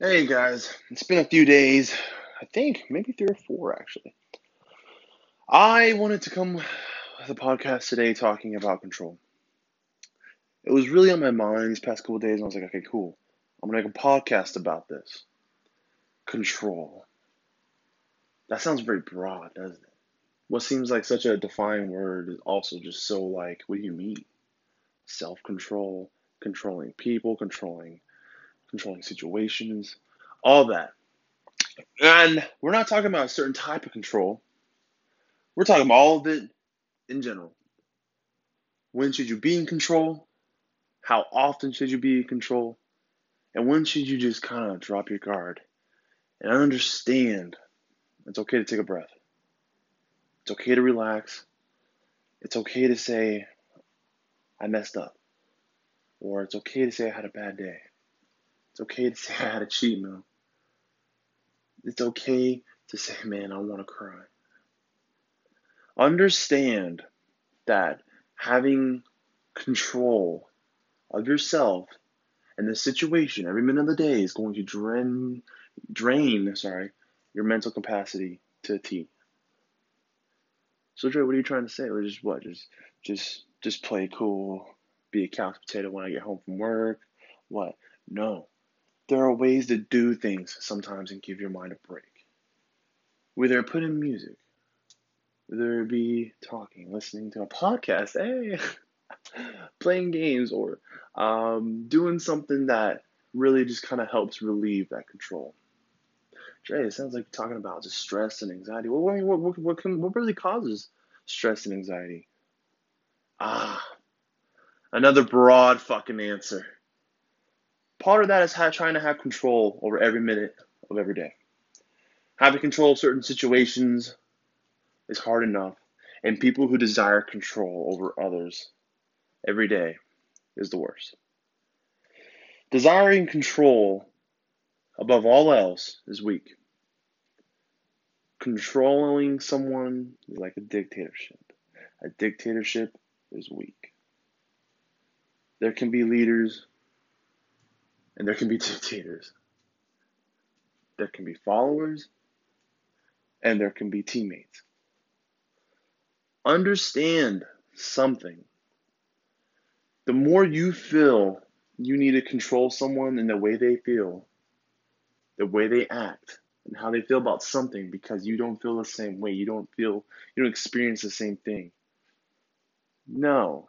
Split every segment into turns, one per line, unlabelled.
Hey guys, it's been a few days. I think maybe three or four actually. I wanted to come with a podcast today talking about control. It was really on my mind these past couple days, and I was like, okay, cool. I'm gonna make a podcast about this. Control. That sounds very broad, doesn't it? What seems like such a defined word is also just so like, what do you mean? Self control, controlling people, controlling controlling situations, all that. And we're not talking about a certain type of control. We're talking about all of it in general. When should you be in control? How often should you be in control? And when should you just kind of drop your guard and understand it's okay to take a breath? It's okay to relax. It's okay to say, I messed up. Or it's okay to say I had a bad day. It's okay to say I had a cheat meal. It's okay to say, man, I want to cry. Understand that having control of yourself and the situation every minute of the day is going to drain, drain, sorry, your mental capacity to a T. So Dre, what are you trying to say? Or just what? Just, just, just play cool, be a couch potato when I get home from work? What? No. There are ways to do things sometimes and give your mind a break. Whether put in music, whether it be talking, listening to a podcast, hey, playing games, or um, doing something that really just kind of helps relieve that control. Jay, it sounds like you're talking about just stress and anxiety. Well, what, what, what, can, what really causes stress and anxiety? Ah, another broad fucking answer part of that is how, trying to have control over every minute of every day. Having control of certain situations is hard enough, and people who desire control over others every day is the worst. Desiring control above all else is weak. Controlling someone is like a dictatorship. A dictatorship is weak. There can be leaders and there can be dictators. There can be followers, and there can be teammates. Understand something. The more you feel you need to control someone in the way they feel, the way they act, and how they feel about something because you don't feel the same way. You don't feel, you don't experience the same thing. No,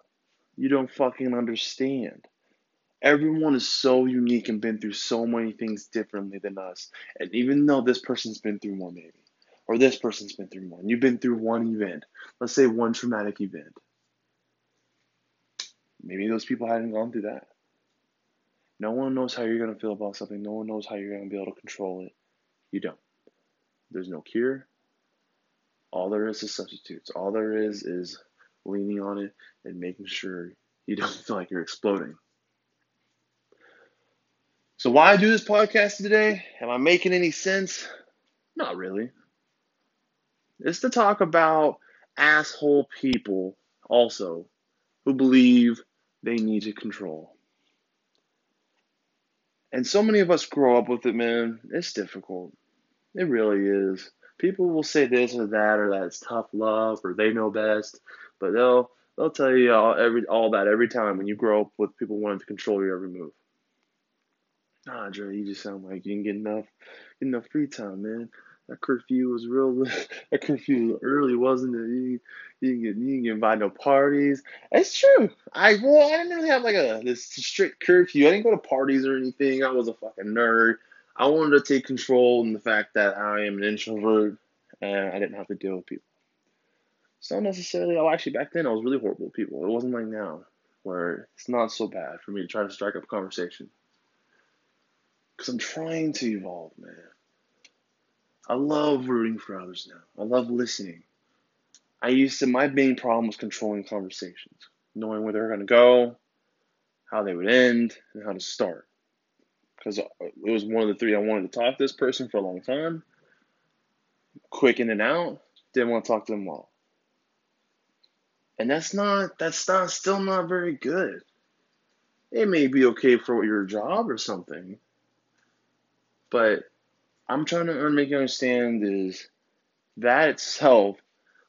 you don't fucking understand everyone is so unique and been through so many things differently than us. And even though this person's been through more, maybe, or this person's been through more, and you've been through one event, let's say one traumatic event, maybe those people hadn't gone through that. No one knows how you're going to feel about something. No one knows how you're going to be able to control it. You don't. There's no cure. All there is is substitutes. All there is is leaning on it and making sure you don't feel like you're exploding. So, why I do this podcast today? Am I making any sense? Not really. It's to talk about asshole people also who believe they need to control. And so many of us grow up with it, man. It's difficult. It really is. People will say this or that, or that it's tough love, or they know best, but they'll they'll tell you all every all that every time when you grow up with people wanting to control your every move. Nah, Dre, you just sound like you didn't get enough, get enough free time, man. That curfew was real. that curfew was early, wasn't it? You, you didn't get, you didn't get invited no parties. It's true. I well, I didn't really have like a this strict curfew. I didn't go to parties or anything. I was a fucking nerd. I wanted to take control in the fact that I am an introvert and I didn't have to deal with people. So necessarily, oh, actually, back then I was really horrible with people. It wasn't like now, where it's not so bad for me to try to strike up a conversation. Because I'm trying to evolve, man. I love rooting for others now. I love listening. I used to, my main problem was controlling conversations, knowing where they were going to go, how they would end, and how to start. Because uh, it was one of the three I wanted to talk to this person for a long time, quick in and out, didn't want to talk to them all. And that's not, that's not, still not very good. It may be okay for your job or something, But I'm trying to make you understand is that itself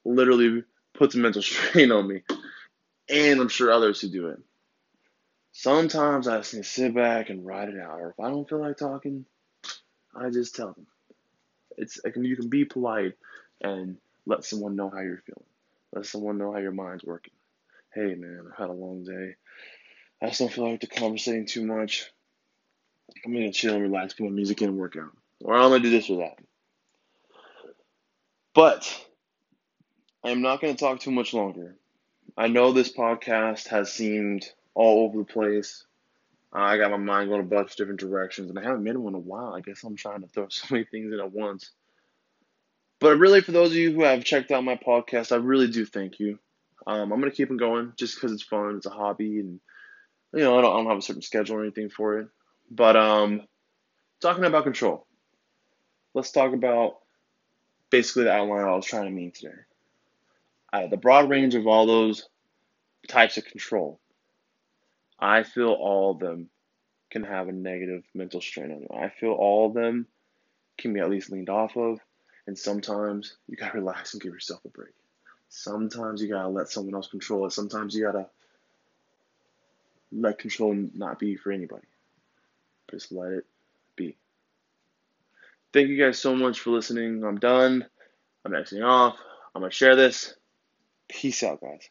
literally puts a mental strain on me. And I'm sure others who do it. Sometimes I just need to sit back and write it out. Or if I don't feel like talking, I just tell them. It's you can be polite and let someone know how you're feeling. Let someone know how your mind's working. Hey man, I've had a long day. I just don't feel like conversating too much. I'm gonna chill and relax, put my music in and work out. Or I'm gonna do this or that. But I'm not gonna talk too much longer. I know this podcast has seemed all over the place. I got my mind going a bunch of different directions, and I haven't made one in a while. I guess I'm trying to throw so many things in at once. But really, for those of you who have checked out my podcast, I really do thank you. Um, I'm gonna keep them going just because it's fun. It's a hobby, and you know I don't, I don't have a certain schedule or anything for it. But um, talking about control, let's talk about basically the outline I was trying to mean today. The broad range of all those types of control, I feel all of them can have a negative mental strain on you. I feel all of them can be at least leaned off of, and sometimes you gotta relax and give yourself a break. Sometimes you gotta let someone else control it. Sometimes you gotta let control not be for anybody. Just let it be. Thank you guys so much for listening. I'm done. I'm exiting off. I'm gonna share this. Peace out, guys.